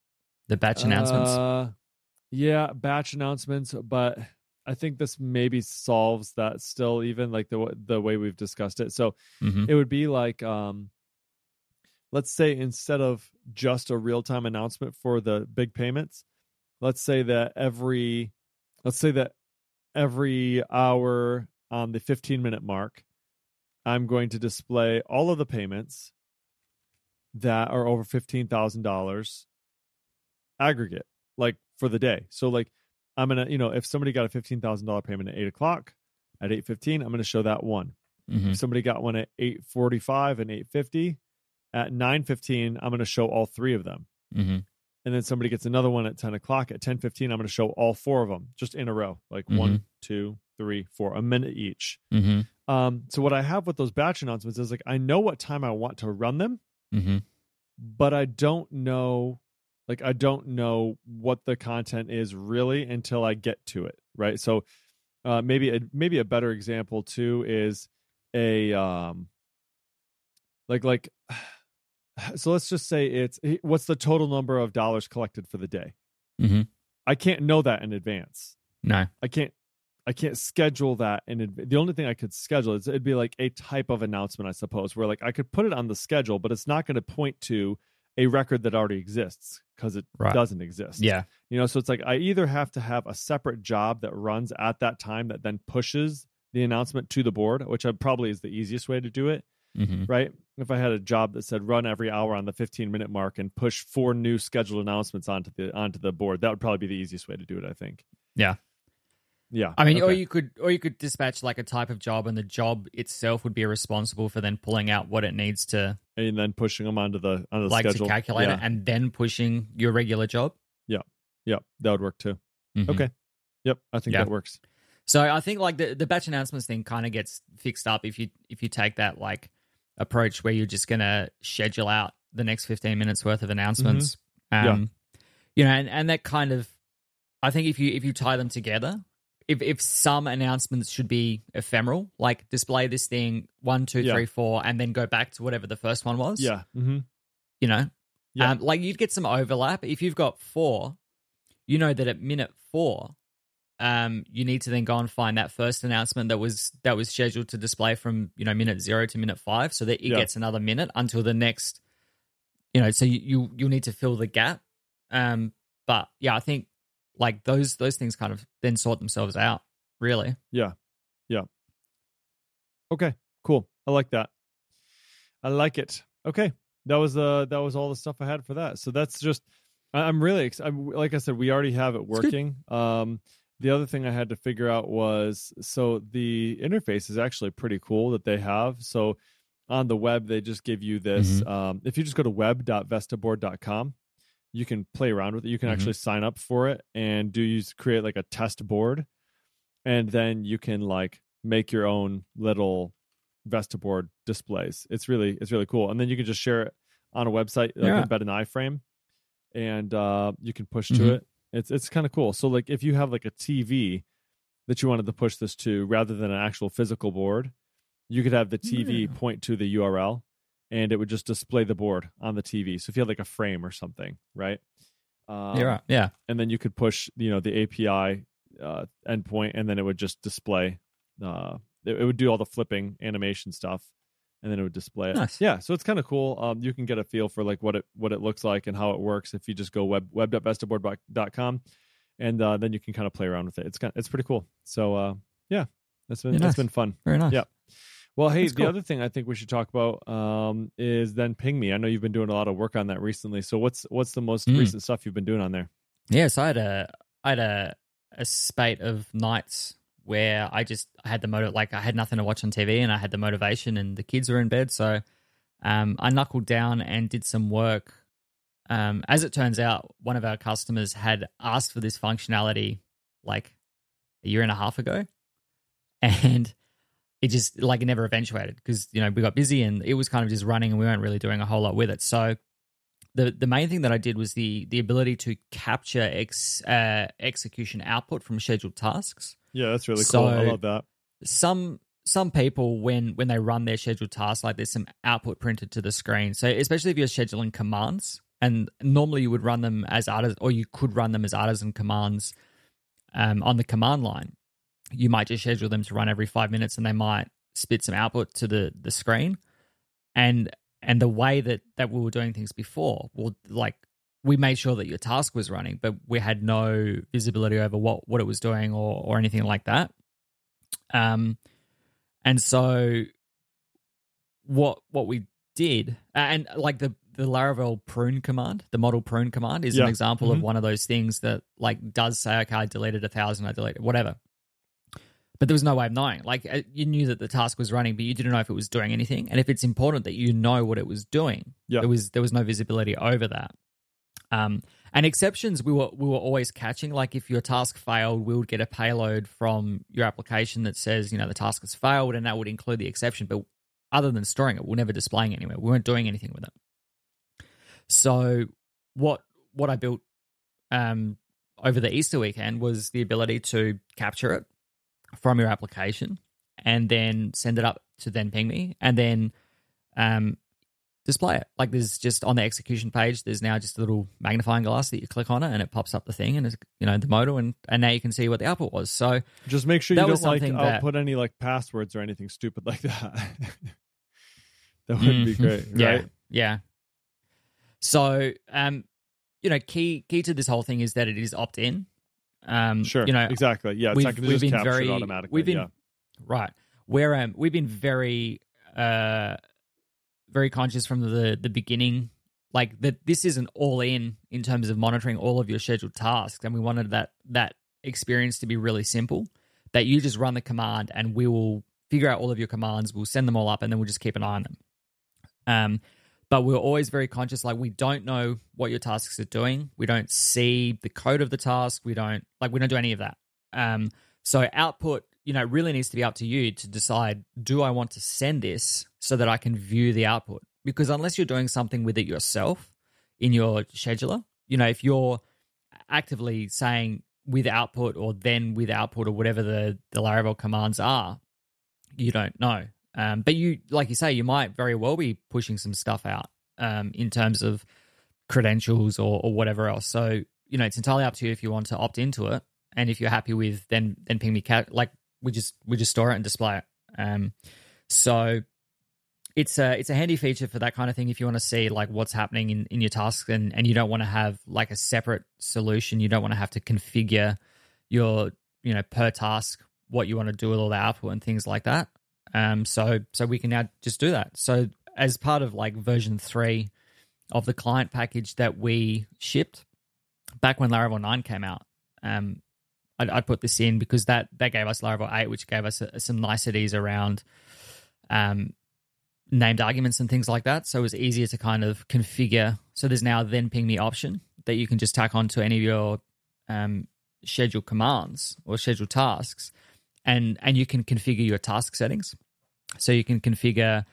S1: The batch announcements.
S2: uh, yeah, batch announcements, but I think this maybe solves that still, even like the the way we've discussed it. So
S1: Mhm.
S2: it would be like, um, let's say instead of just a real time announcement for the big payments, let's say that every, let's say that every hour on the 15 minute mark, I'm going to display all of the payments that are over $15,000 aggregate, like for the day. So, like, I'm going to, you know, if somebody got a $15,000 payment at eight o'clock, at 8.15, I'm going to show that one.
S1: Mhm.
S2: If somebody got one at 8.45 and 8.50, at 9.15, I'm going to show all three of them.
S1: Mhm.
S2: And then somebody gets another one at 10 o'clock. At 10.15, I'm going to show all four of them just in a row, like
S1: Mhm.
S2: one, two, three, four, a minute each.
S1: Mhm.
S2: Um, so what I have with those batch announcements is like I know what time I want to run them,
S1: Mhm.
S2: but I don't know like I don't know what the content is really until I get to it, right? So uh maybe a maybe a better example too is a um like like so let's just say it's what's the total number of dollars collected for the day?
S1: Mhm.
S2: I can't know that in advance.
S1: No.
S2: I can't I can't schedule that in adv- the only thing I could schedule is it'd be like a type of announcement I suppose where like I could put it on the schedule but it's not going to point to a record that already exists because it
S1: Right.
S2: doesn't exist.
S1: Yeah.
S2: You know, so it's like I either have to have a separate job that runs at that time that then pushes the announcement to the board, which probably is the easiest way to do it,
S1: Mhm.
S2: right? If I had a job that said run every hour on the 15 minute mark and push four new scheduled announcements onto the onto the board, that would probably be the easiest way to do it, I think.
S1: Yeah.
S2: Yeah.
S1: I mean, or you could, or you could dispatch like a type of job, and the job itself would be responsible for then pulling out what it needs to,
S2: and then pushing them onto the on the
S1: like,
S2: schedule.
S1: to calculate
S2: yeah.
S1: it, and then pushing your regular job. Yeah.
S2: Yep, that would work too.
S1: Mhm.
S2: Okay. Yep, I think
S1: Yeah.
S2: that works.
S1: So I think like the the batch announcements thing kind of gets fixed up if you if you take that like approach where you're just gonna schedule out the next 15 minutes worth of announcements.
S2: Mm-hmm. Yeah.
S1: Um, you know, and, and that kind of, I think if you if you tie them together, if if some announcements should be ephemeral, like display this thing one, two,
S2: Yeah.
S1: three, four, and then go back to whatever the first one was.
S2: Yeah. Mm-hmm.
S1: you know,
S2: Yeah.
S1: um, like you'd get some overlap if you've got four. You know that at minute four, um, you need to then go and find that first announcement that was that was scheduled to display from you know minute zero to minute five, so that it
S2: Yeah.
S1: gets another minute until the next. You know, so you you you'll need to fill the gap. Um, but yeah, I think like those those things kind of then sort themselves out. Really,
S2: Yeah. Yeah. Okay. Cool. I like that. I like it. Okay. That was uh that was all the stuff I had for that. So that's just I'm really ex- I'm, like I said we already have it working. Um the other thing I had to figure out was so the interface is actually pretty cool that they have. So on the web they just give you this um if you just go to web.vestaboard.com you can play around with it. You can
S1: Mhm.
S2: actually sign up for it and do use create like a test board and then you can like make your own little Vestaboard displays. It's really it's really cool. And then you can just share it on a website, like
S1: Yeah.
S2: embed an iframe, and uh, you can push to
S1: Mhm.
S2: it. It's it's kind of cool. So like if you have like a TV that you wanted to push this to rather than an actual physical board, you could have the TV
S1: Yeah.
S2: point to the URL and it would just display the board on the TV. So if you had like a frame or something, right? Um,
S1: right. Yeah,
S2: and then you could push you know the API uh, endpoint, and then it would just display. Uh, it, it would do all the flipping animation stuff, and then it would display it.
S1: Nice.
S2: Yeah, so it's kind of cool. Um, you can get a feel for like what it what it looks like and how it works if you just go web web.vestaboard.com, and uh, then you can kind of play around with it. It's kind it's pretty cool. So uh, yeah, that's been
S1: Yeah,
S2: that's
S1: nice.
S2: been fun.
S1: very nice.
S2: Yeah. Well, hey,
S1: That's
S2: the
S1: cool.
S2: other thing I think we should talk about um, is thenping.me. I know you've been doing a lot of work on that recently. So what's what's the most
S1: Mm.
S2: recent stuff you've been doing on there?
S1: Yeah, so I had a I had a a spate of nights where I just I had the motive like I had nothing to watch on TV and I had the motivation and the kids were in bed, so um, I knuckled down and did some work. Um, as it turns out, one of our customers had asked for this functionality like a year and a half ago, and it just like it never eventuated because you know we got busy and it was kind of just running and we weren't really doing a whole lot with it. So the the main thing that I did was the the ability to capture ex, uh, execution output from scheduled tasks.
S2: Yeah, that's really cool. I love that.
S1: Some some people when when they run their scheduled tasks, like there's some output printed to the screen. So especially if you're scheduling commands, and normally you would run them as artisan, or you could run them as artisan commands um, on the command line. You might just schedule them to run every five minutes, and they might spit some output to the the screen. And and the way that that we were doing things before, well, like we made sure that your task was running, but we had no visibility over what what it was doing or or anything like that. Um, and so what what we did, and like the the Laravel prune command, the model prune command, is
S2: Yeah.
S1: an example of
S2: Mhm.
S1: one of those things that like does say, okay, I deleted a thousand, I deleted whatever. But there was no way of knowing. Like uh, you knew that the task was running, but you didn't know if it was doing anything. And if it's important that you know what it was doing,
S2: Yeah.
S1: there was there was no visibility over that. Um, and exceptions we were we were always catching. Like if your task failed, we would get a payload from your application that says you know the task has failed, and that would include the exception. But other than storing it, we're never displaying it anywhere. We weren't doing anything with it. So what what I built um, over the Easter weekend was the ability to capture it from your application and then send it up to thenping.me and then um, display it. Like there's just on the execution page, there's now just a little magnifying glass that you click on it and it pops up the thing and it's you know the modal and and now you can see what the output was. So
S2: Just make sure you don't like
S1: that-
S2: output any like passwords or anything stupid like that. that would be
S1: Mhm.
S2: great,
S1: Yeah,
S2: right?
S1: yeah. So, um, you know, key key to this whole thing is that it is opt in. Um,
S2: Sure.
S1: you know,
S2: exactly. Yeah, it's
S1: we've-
S2: not going to
S1: we've been very-
S2: automatically.
S1: we've been-
S2: yeah.
S1: right where um we've been very uh very conscious from the the beginning like that this isn't all in in terms of monitoring all of your scheduled tasks and we wanted that that experience to be really simple that you just run the command and we will figure out all of your commands we'll send them all up and then we'll just keep an eye on them um but we're always very conscious like we don't know what your tasks are doing we don't see the code of the task we don't like we don't do any of that um so output, you know, really needs to be up to you to decide do I want to send this so that I can view the output? Because unless you're doing something with it yourself in your scheduler, you know, if you're actively saying with output or then with output or whatever the, the Laravel commands are, you don't know. Um, but you, like you say, you might very well be pushing some stuff out um, in terms of credentials or, or whatever else. So, you know, it's entirely up to you if you want to opt into it. And if you're happy with then thenping.me cat like we just we just store it and display it. Um so it's a it's a handy feature for that kind of thing if you want to see like what's happening in in your tasks and and you don't want to have like a separate solution. You don't want to have to configure your you know per task what you want to do with all the output and things like that um so so we can now just do that so as part of like version 3 of the client package that we shipped back when Laravel 9 came out um I'd, I'd put this in because that that gave us Laravel 8, which gave us uh some niceties around um, named arguments and things like that. So it was easier to kind of configure. So there's now thenping.me option that you can just tack onto any of your um, scheduled commands or scheduled tasks, and and you can configure your task settings. So you can configure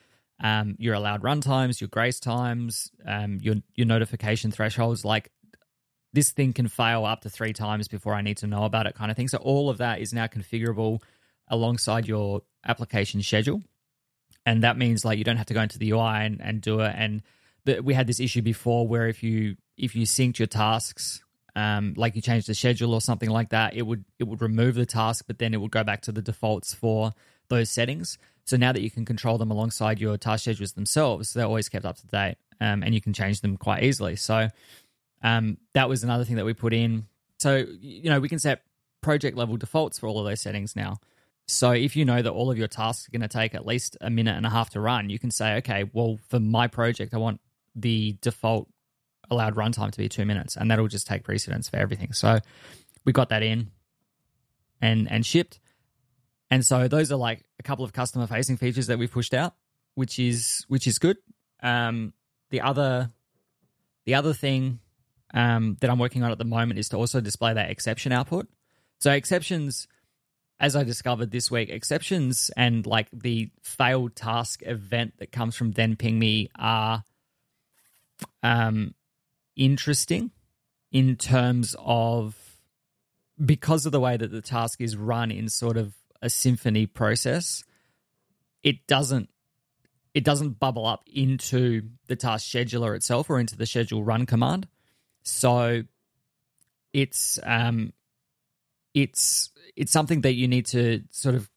S1: um, your allowed run times, your grace times, um, your your notification thresholds, like this thing can fail up to three times before I need to know about it, kind of thing. So all of that is now configurable alongside your application schedule, and that means like you don't have to go into the UI and, and do it. And the, we had this issue before where if you if you synced your tasks, um, like you change the schedule or something like that, it would it would remove the task, but then it would go back to the defaults for those settings. So now that you can control them alongside your task schedules themselves, they're always kept up to date, um, and you can change them quite easily. So um, that was another thing that we put in. So, you know, we can set project level defaults for all of those settings now. So if you know that all of your tasks are going to take at least a minute and a half to run, you can say, okay, well, for my project, I want the default allowed runtime to be two minutes, and that'll just take precedence for everything. So we got that in and and shipped. And so those are like a couple of customer facing features that we've pushed out, which is which is good. Um, the other the other thing um, that I'm working on at the moment is to also display that exception output. So exceptions, as I discovered this week, exceptions and like the failed task event that comes from thenping.me are um, interesting in terms of because of the way that the task is run in sort of a Symfony process, it doesn't it doesn't bubble up into the task scheduler itself or into the schedule run command. So it's um it's it's something that you need to sort of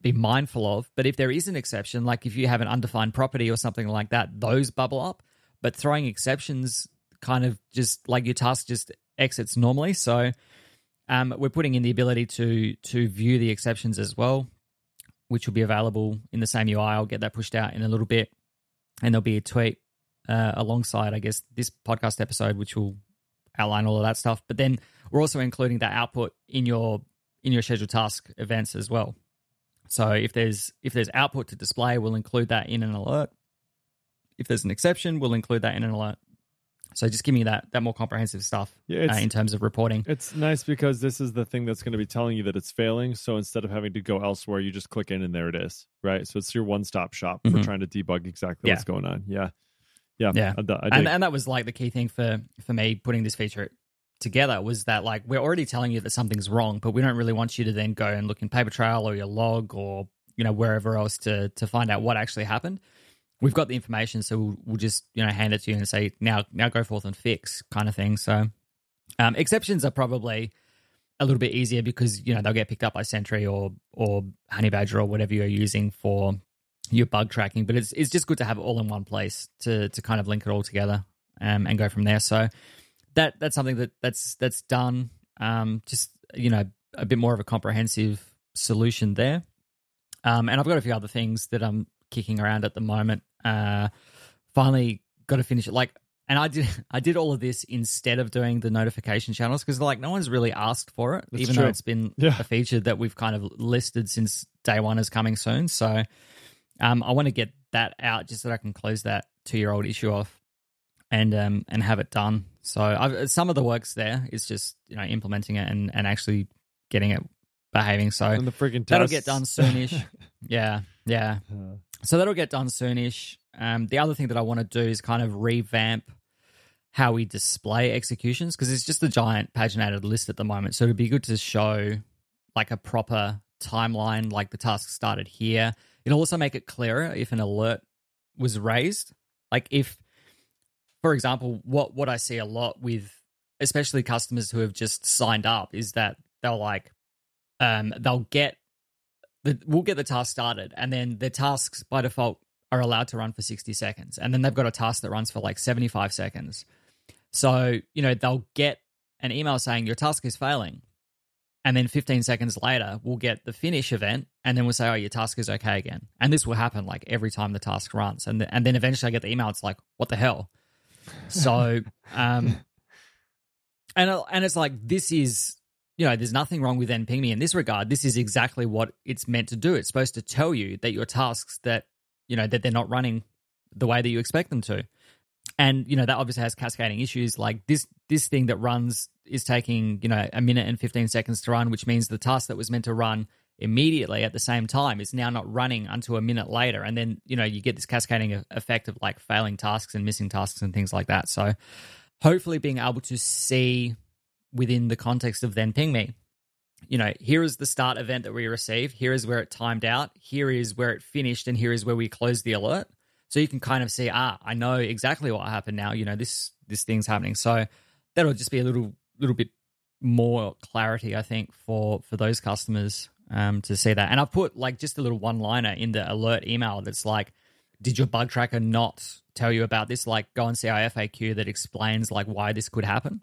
S1: be mindful of. But if there is an exception, like if you have an undefined property or something like that, those bubble up. But throwing exceptions kind of just like your task just exits normally. So um, we're putting in the ability to to view the exceptions as well, which will be available in the same UI. I'll get that pushed out in a little bit, and there'll be a tweet uh, alongside, I guess, this podcast episode, which will outline all of that stuff. But then we're also including that output in your in your scheduled task events as well. So if there's if there's output to display, we'll include that in an alert. If there's an exception, we'll include that in an alert. So just give me that that more comprehensive stuff
S2: Yeah,
S1: uh, in terms of reporting.
S2: it's nice because this is the thing that's going to be telling you that it's failing. So instead of having to go elsewhere, you just click in and there it is, right? So it's your one stop shop for
S1: Mhm.
S2: trying to debug exactly
S1: Yeah.
S2: what's going on. Yeah, yeah,
S1: Yeah.
S2: I, I
S1: and and that was like the key thing for for me putting this feature together was that like we're already telling you that something's wrong, but we don't really want you to then go and look in Papertrail or your log or you know wherever else to to find out what actually happened. We've got the information, so we'll, we'll just you know hand it to you and say now now go forth and fix kind of thing. So um, exceptions are probably a little bit easier because you know they'll get picked up by Sentry or or Honeybadger or whatever you're using for your bug tracking. But it's it's just good to have it all in one place to to kind of link it all together um, and go from there. So that that's something that that's that's done. Um, just you know a bit more of a comprehensive solution there. Um, and I've got a few other things that I'm kicking around at the moment. Uh, finally got to finish it. Like, and I did I did all of this instead of doing the notification channels because like no one's really asked for it,
S2: That's
S1: even
S2: true.
S1: though it's been
S2: Yeah.
S1: a feature that we've kind of listed since day one is coming soon. So um, I want to get that out just so that I can close that two year old issue off and um and have it done. So I've, some of the works there is just you know implementing it and and actually getting it behaving. So
S2: and the freaking
S1: that'll get done soonish. yeah, yeah.
S2: Uh,
S1: So that'll get done soonish. Um, the other thing that I want to do is kind of revamp how we display executions because it's just a giant paginated list at the moment. So it'd be good to show like a proper timeline, like the task started here. It'll also make it clearer if an alert was raised. Like if, for example, what what I see a lot with especially customers who have just signed up is that they'll like um they'll get the we'll get the task started and then the tasks by default are allowed to run for 60 seconds and then they've got a task that runs for like 75 seconds. So you know they'll get an email saying your task is failing and then 15 seconds later we'll get the finish event and then we'll say oh your task is okay again. And this will happen like every time the task runs and, and then eventually i get the email it's like what the hell? So um and and it's like this is you know there's nothing wrong with nping me in this regard. This is exactly what it's meant to do. It's supposed to tell you that your tasks that you know that they're not running the way that you expect them to. And you know that obviously has cascading issues. Like this this thing that runs is taking you know a minute and 15 seconds to run which means the task that was meant to run immediately at the same time is now not running until a minute later. And then you know you get this cascading effect of like failing tasks and missing tasks and things like that. So hopefully being able to see within the context of thenping.me. You know here is the start event that we received. Here is where it timed out. Here is where it finished and here is where we closed the alert. So you can kind of see ah i know exactly what happened now. You know this this thing's happening. So that'll just be a little little bit more clarity i think for for those customers um to see that. And i've put like just a little one liner in the alert email that's like did your bug tracker not tell you about this? Like go and see our faq that explains like why this could happen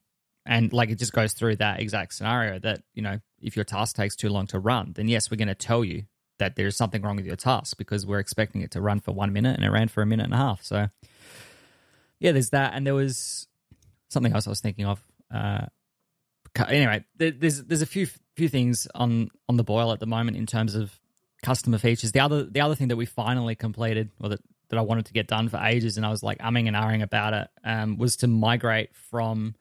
S1: and like it just goes through that exact scenario that you know if your task takes too long to run then yes we're going to tell you that there's something wrong with your task because we're expecting it to run for one minute and it ran for a minute and a half. So yeah there's that. And there was something else i was thinking of uh anyway there's there's a few few things on on the boil at the moment in terms of customer features. The other the other thing that we finally completed or that that I wanted to get done for ages and I was like umming and ahhing about it um, was to migrate from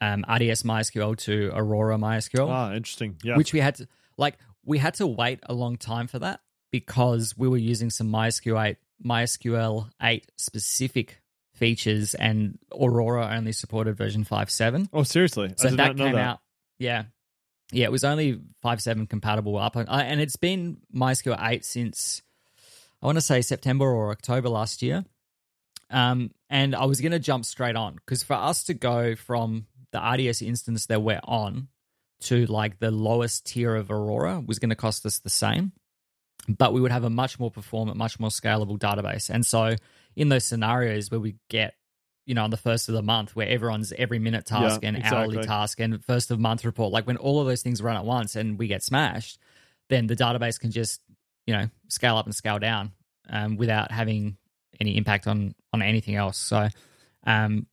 S1: um, RDS MySQL to Aurora MySQL,
S2: ah, interesting. Yeah.
S1: which we had to like we had to wait a long time for that because we were using some MySQL 8, MySQL 8 specific features, and Aurora only supported version 5.7.
S2: Oh, seriously?
S1: So that came
S2: that.
S1: out. Yeah, yeah, it was only 5.7 compatible up, uh, and it's been MySQL 8 since I want to say September or October last year. Um, and I was going to jump straight on because for us to go from the RDS instance that we're on to like the lowest tier of Aurora was going to cost us the same, but we would have a much more performant, much more scalable database. And so, in those scenarios where we get, you know, on the first of the month where everyone's every minute task
S2: Yeah,
S1: and hourly task and first of month report, like when all of those things run at once and we get smashed, then the database can just, you know, scale up and scale down um, without having any impact on on anything else. So, um,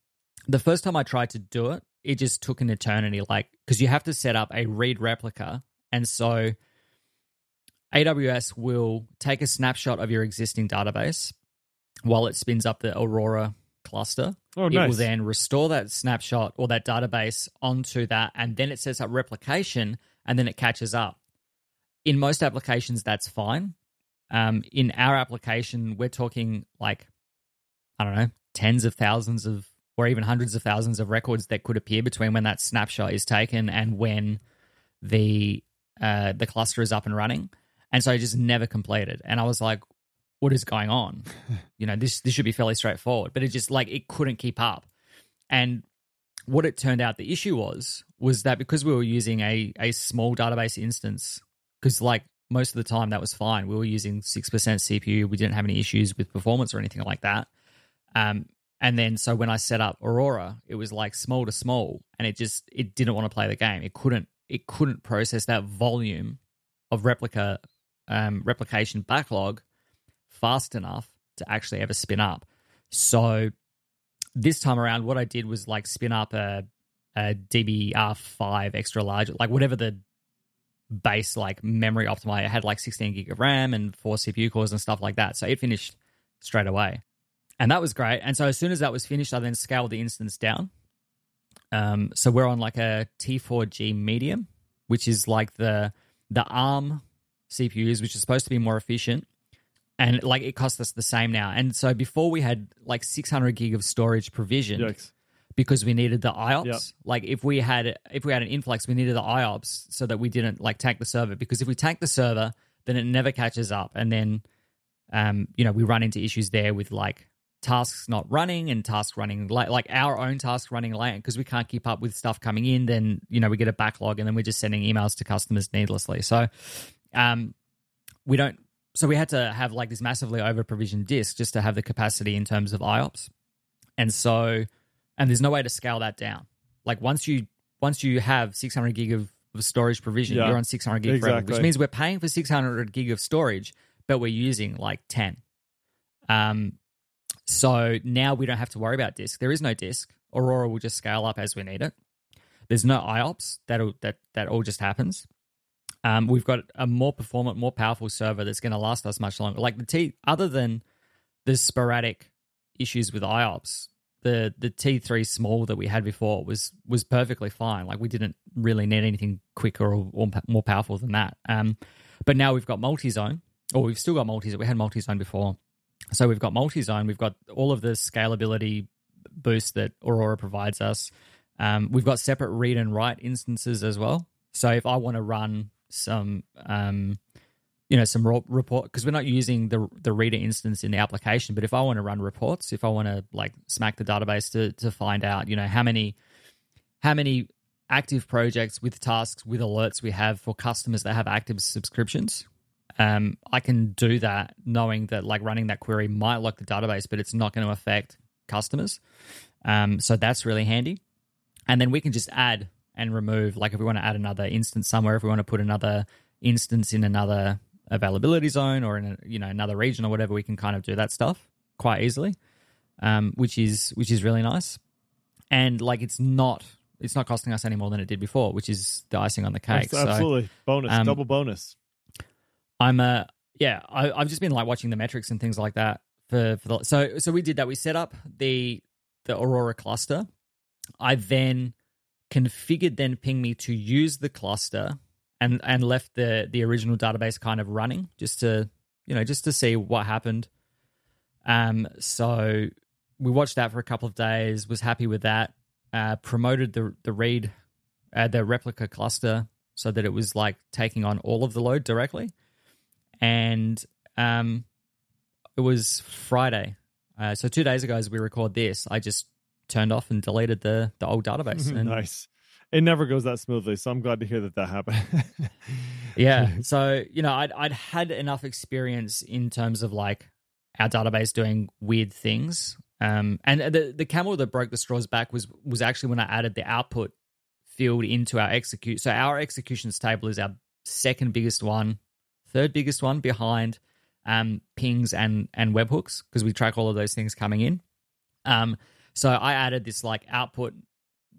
S1: the first time I tried to do it, it just took an eternity. Like because you have to set up a read replica, and so AWS will take a snapshot of your existing database while it spins up the Aurora cluster.
S2: Oh,
S1: It will then restore that snapshot or that database onto that, and then it sets up replication, and then it catches up. In most applications, that's fine. Um, in our application, we're talking like, I don't know, tens of thousands of, or even hundreds of thousands of records that could appear between when that snapshot is taken and when the uh, the cluster is up and running. And so I just never completed. And I was like, what is going on? you know, this this should be fairly straightforward. But it just like it couldn't keep up. And what it turned out the issue was was that because we were using a a small database instance, because like most of the time that was fine. We were using six percent CPU. We didn't have any issues with performance or anything like that. Um, and then so when I set up Aurora, it was like small to small, and it just it didn't want to play the game. It couldn't it couldn't process that volume of replica um, replication backlog fast enough to actually ever spin up. So this time around, what I did was like spin up a, a DBR5 extra large, like whatever the base like memory optimizer. It had like 16 gig of RAM and four CPU cores and stuff like that. So it finished straight away. And that was great. And so as soon as that was finished, I then scaled the instance down. Um, so we're on like a T4G medium, which is like the the ARM CPUs, which is supposed to be more efficient. And like it costs us the same now. And so before we had like 600 gig of storage provisioned
S2: Yikes.
S1: because we needed the IOPS.
S2: Yep.
S1: Like if we had if we had an influx, we needed the IOPS so that we didn't like tank the server. Because if we tank the server, then it never catches up, and then um, you know we run into issues there with like tasks not running and tasks running late, like our own tasks running late because we can't keep up with stuff coming in. Then you know we get a backlog, and then we're just sending emails to customers needlessly. So um, we don't. So we had to have like this massively over provisioned disk just to have the capacity in terms of IOPS, and so and there's no way to scale that down. Like once you once you have 600 gig of, storage provision,
S2: Yeah,
S1: you're on 600 gig forever, which means we're paying for 600 gig of storage, but we're using like 10. Um, so now we don't have to worry about disk. There is no disk. Aurora will just scale up as we need it. There's no IOPS. That'll, that that all just happens. Um, we've got a more performant, more powerful server that's going to last us much longer. Like the T, other than the sporadic issues with IOPS, the the T3 small that we had before was was perfectly fine. Like we didn't really need anything quicker or, or more powerful than that. Um, but now we've got multi-zone, or we've still got multi-zone. We had multi-zone before, so we've got multi-zone. We've got all of the scalability boost that Aurora provides us. Um, we've got separate read and write instances as well. So if I want to run some, um, you know, some report because we're not using the the reader instance in the application, but if I want to run reports, if I want to like smack the database to to find out, you know, how many how many active projects with tasks with alerts we have for customers that have active subscriptions. Um, I can do that knowing that like running that query might lock the database, but it's not going to affect customers. Um, so that's really handy. And then we can just add and remove, like if we want to add another instance somewhere, if we want to put another instance in another availability zone or in a, you know another region or whatever, we can kind of do that stuff quite easily, um, which is which is really nice. And like it's not it's not costing us any more than it did before, which is the icing on the cake.
S2: Absolutely. bonus.
S1: um,
S2: double bonus.
S1: I'm uh yeah, I, I've just been like watching the metrics and things like that for for the so so we did that. We set up the the Aurora cluster. I then configured thenping.me to use the cluster and and left the the original database kind of running just to you know just to see what happened. Um so we watched that for a couple of days. Was happy with that. Uh, promoted the the read, uh, the replica cluster, so that it was like taking on all of the load directly. And um, it was Friday, uh, so two days ago as we record this, I just turned off and deleted the the old database. And
S2: nice. It never goes that smoothly, so I'm glad to hear that that happened.
S1: yeah, so you know, I'd I'd had enough experience in terms of like our database doing weird things. Um, and the the camel that broke the straw's back was was actually when I added the output field into our execute. So our executions table is our second biggest one, third biggest one behind um, pings and and webhooks because we track all of those things coming in. Um, so I added this like output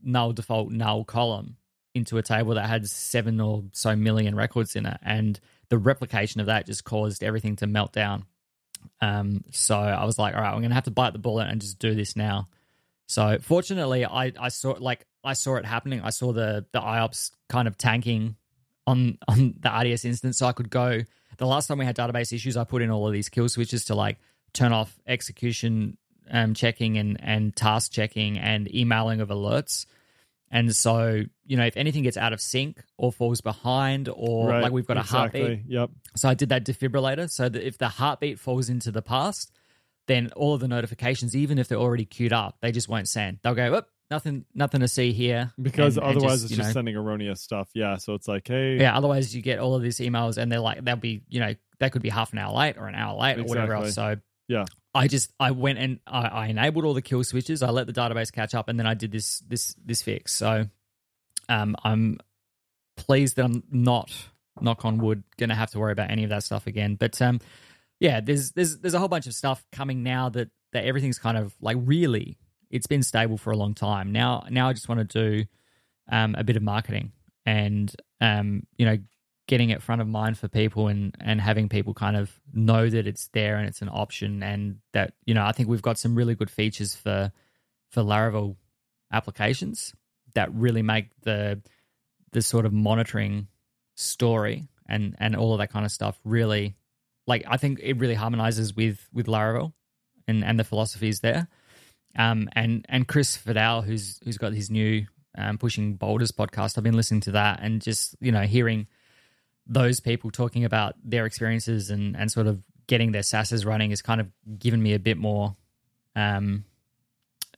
S1: null default null column into a table that had seven or so million records in it, and the replication of that just caused everything to melt down. Um, so I was like, all right, I'm gonna have to bite the bullet and just do this now. So fortunately, I I saw like I saw it happening. I saw the the IOPS kind of tanking on on the RDS instance, so I could go. The last time we had database issues, I put in all of these kill switches to like turn off execution um, checking and and task checking and emailing of alerts. And so, you know, if anything gets out of sync or falls behind, or
S2: Right,
S1: like we've got
S2: exactly.
S1: a heartbeat,
S2: Yep.
S1: so I did that defibrillator so that if the heartbeat falls into the past, then all of the notifications, even if they're already queued up, they just won't send. They'll go, "Whoop, nothing, nothing to see here,"
S2: Because
S1: And- and
S2: otherwise it's just
S1: know,
S2: sending erroneous stuff. Yeah. So it's like, hey,
S1: yeah. Otherwise, you get all of these emails, and they're like, they'll be, you know, they could be half an hour late or an hour late or whatever else. So
S2: Yeah.
S1: I just I went and I, I enabled all the kill switches. I let the database catch up, and then I did this this this fix. So um, I'm pleased that I'm not knock on wood going to have to worry about any of that stuff again. But um, yeah, there's there's there's a whole bunch of stuff coming now that that everything's kind of like really it's been stable for a long time. Now now I just want to do um, a bit of marketing and um, you know getting it front of mind for people and and having people kind of know that it's there and it's an option and that you know I think we've got some really good features for for Laravel applications that really make the the sort of monitoring story and and all of that kind of stuff really like I think it really harmonizes with with Laravel and and the philosophies there. Um and and Chris Fidel who's who's got his new um, pushing boulders podcast. I've been listening to that and just you know hearing those people talking about their experiences and and sort of getting their sasses running has kind of given me a bit more um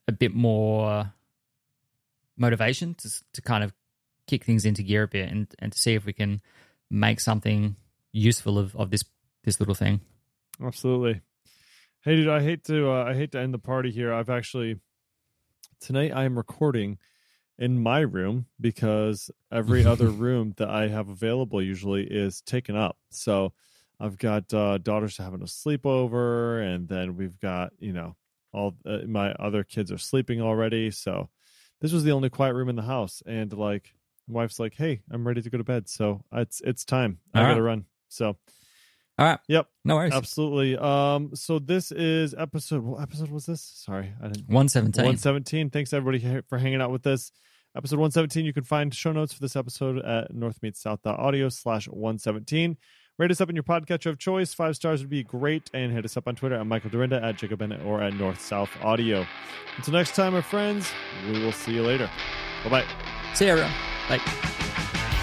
S1: a bit more motivation to to kind of kick things into gear a bit and and to see if we can make something useful of of this this little thing.
S2: Absolutely. Hey, dude, I hate to uh, I hate to end the party here. I've actually tonight I am recording in my room because every other room that I have available usually is taken up. So I've got uh, daughters having a sleepover, and then we've got you know all uh, my other kids are sleeping already. So this was the only quiet room in the house, and like my wife's like, "Hey, I'm ready to go to bed." So it's it's time. I
S1: All
S2: gotta
S1: right.
S2: run. So
S1: All right.
S2: Yep.
S1: No worries.
S2: Absolutely. Um. So this is episode. What episode was this? Sorry, I didn't.
S1: 117.
S2: One seventeen. Thanks everybody for hanging out with us. Episode one seventeen. You can find show notes for this episode at northmeetsouth.audio slash one seventeen. Rate us up in your podcatcher of choice. Five stars would be great. And hit us up on Twitter at Michael Dorrian, at Jacob Bennett, or at North South Audio. Until next time, my friends, we will see you later. Bye bye.
S1: See you, everyone. Bye.